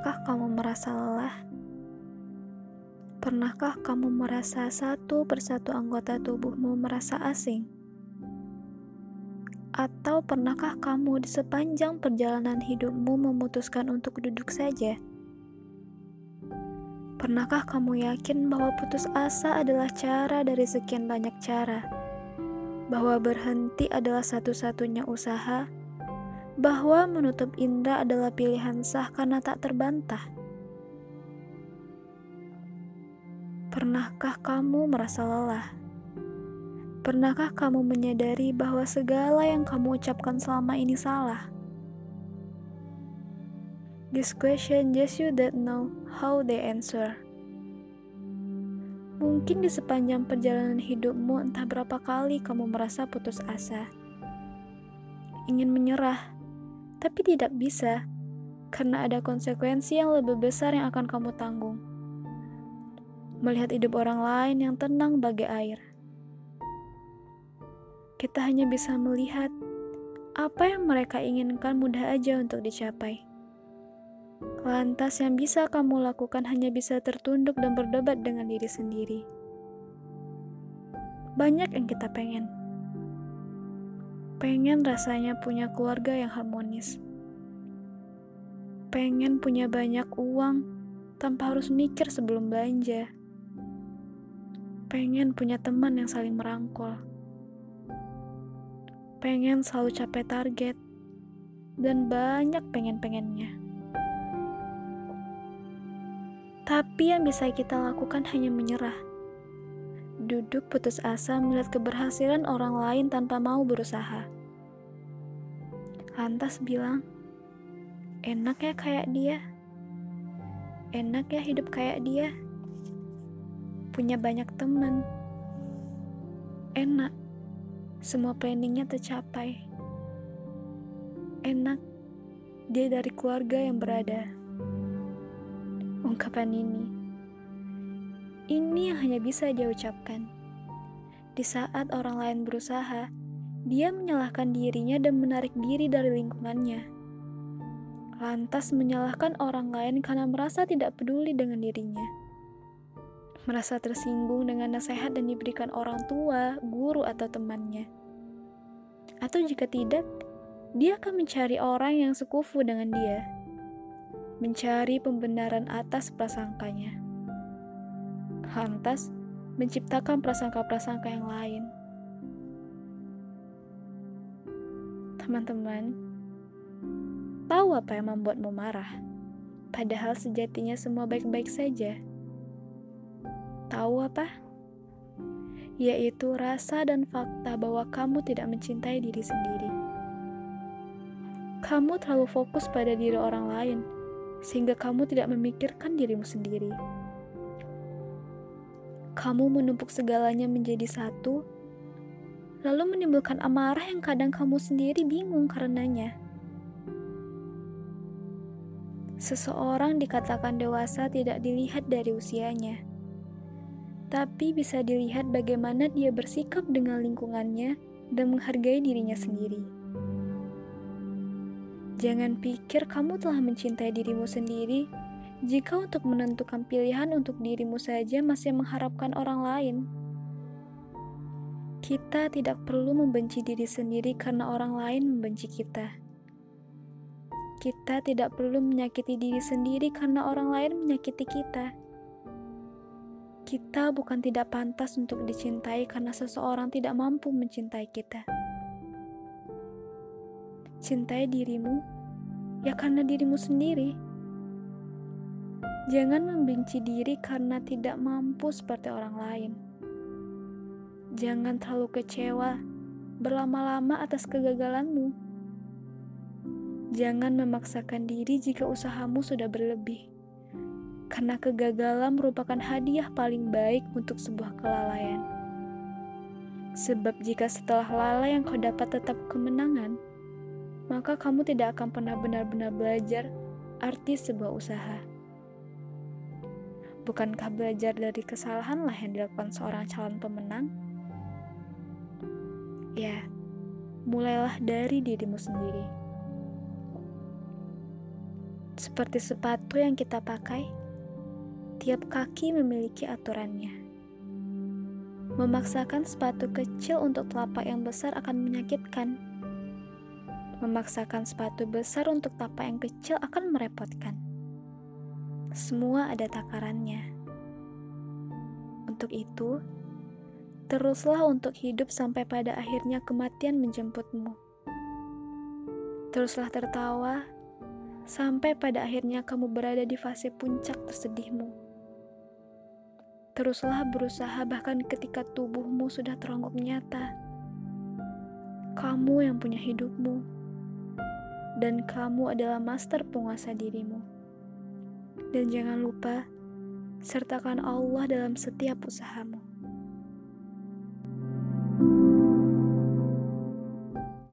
Pernahkah kamu merasa lelah? Pernahkah kamu merasa satu persatu anggota tubuhmu merasa asing? Atau pernahkah kamu di sepanjang perjalanan hidupmu memutuskan untuk duduk saja? Pernahkah kamu yakin bahwa putus asa adalah cara dari sekian banyak cara? Bahwa berhenti adalah satu-satunya usaha? Bahwa menutup indra adalah pilihan sah karena tak terbantah? Pernahkah kamu merasa lelah? Pernahkah kamu menyadari bahwa segala yang kamu ucapkan selama ini salah? This question just you that know how they answer. Mungkin di sepanjang perjalanan hidupmu entah berapa kali kamu merasa putus asa. Ingin menyerah, tapi tidak bisa karena ada konsekuensi yang lebih besar yang akan kamu tanggung melihat hidup orang lain yang tenang bagai air. Kita hanya bisa melihat apa yang mereka inginkan mudah aja untuk dicapai. Lantas yang bisa kamu lakukan hanya bisa tertunduk dan berdebat dengan diri sendiri. Banyak yang kita pengen. Pengen rasanya punya keluarga yang harmonis. Pengen punya banyak uang tanpa harus mikir sebelum belanja pengen punya teman yang saling merangkul, pengen selalu capai target, dan banyak pengen-pengennya. Tapi yang bisa kita lakukan hanya menyerah. Duduk putus asa melihat keberhasilan orang lain tanpa mau berusaha. Lantas bilang, enak ya kayak dia. Enak ya hidup kayak dia punya banyak teman. Enak, semua planningnya tercapai. Enak, dia dari keluarga yang berada. Ungkapan ini, ini yang hanya bisa dia ucapkan. Di saat orang lain berusaha, dia menyalahkan dirinya dan menarik diri dari lingkungannya. Lantas menyalahkan orang lain karena merasa tidak peduli dengan dirinya merasa tersinggung dengan nasihat dan diberikan orang tua, guru, atau temannya. Atau jika tidak, dia akan mencari orang yang sekufu dengan dia, mencari pembenaran atas prasangkanya. Lantas, menciptakan prasangka-prasangka yang lain. Teman-teman, tahu apa yang membuatmu marah? Padahal sejatinya semua baik-baik saja. Tahu apa? Yaitu rasa dan fakta bahwa kamu tidak mencintai diri sendiri. Kamu terlalu fokus pada diri orang lain, sehingga kamu tidak memikirkan dirimu sendiri. Kamu menumpuk segalanya menjadi satu, lalu menimbulkan amarah yang kadang kamu sendiri bingung karenanya. Seseorang dikatakan dewasa tidak dilihat dari usianya tapi bisa dilihat bagaimana dia bersikap dengan lingkungannya dan menghargai dirinya sendiri. Jangan pikir kamu telah mencintai dirimu sendiri jika untuk menentukan pilihan untuk dirimu saja masih mengharapkan orang lain. Kita tidak perlu membenci diri sendiri karena orang lain membenci kita. Kita tidak perlu menyakiti diri sendiri karena orang lain menyakiti kita kita bukan tidak pantas untuk dicintai karena seseorang tidak mampu mencintai kita. Cintai dirimu, ya karena dirimu sendiri. Jangan membenci diri karena tidak mampu seperti orang lain. Jangan terlalu kecewa berlama-lama atas kegagalanmu. Jangan memaksakan diri jika usahamu sudah berlebih karena kegagalan merupakan hadiah paling baik untuk sebuah kelalaian. Sebab jika setelah lalai yang kau dapat tetap kemenangan, maka kamu tidak akan pernah benar-benar belajar arti sebuah usaha. Bukankah belajar dari kesalahanlah yang dilakukan seorang calon pemenang? Ya, mulailah dari dirimu sendiri. Seperti sepatu yang kita pakai, tiap kaki memiliki aturannya. Memaksakan sepatu kecil untuk telapak yang besar akan menyakitkan. Memaksakan sepatu besar untuk tapak yang kecil akan merepotkan. Semua ada takarannya. Untuk itu, teruslah untuk hidup sampai pada akhirnya kematian menjemputmu. Teruslah tertawa sampai pada akhirnya kamu berada di fase puncak tersedihmu. Teruslah berusaha bahkan ketika tubuhmu sudah teronggok nyata. Kamu yang punya hidupmu, dan kamu adalah master penguasa dirimu. Dan jangan lupa, sertakan Allah dalam setiap usahamu.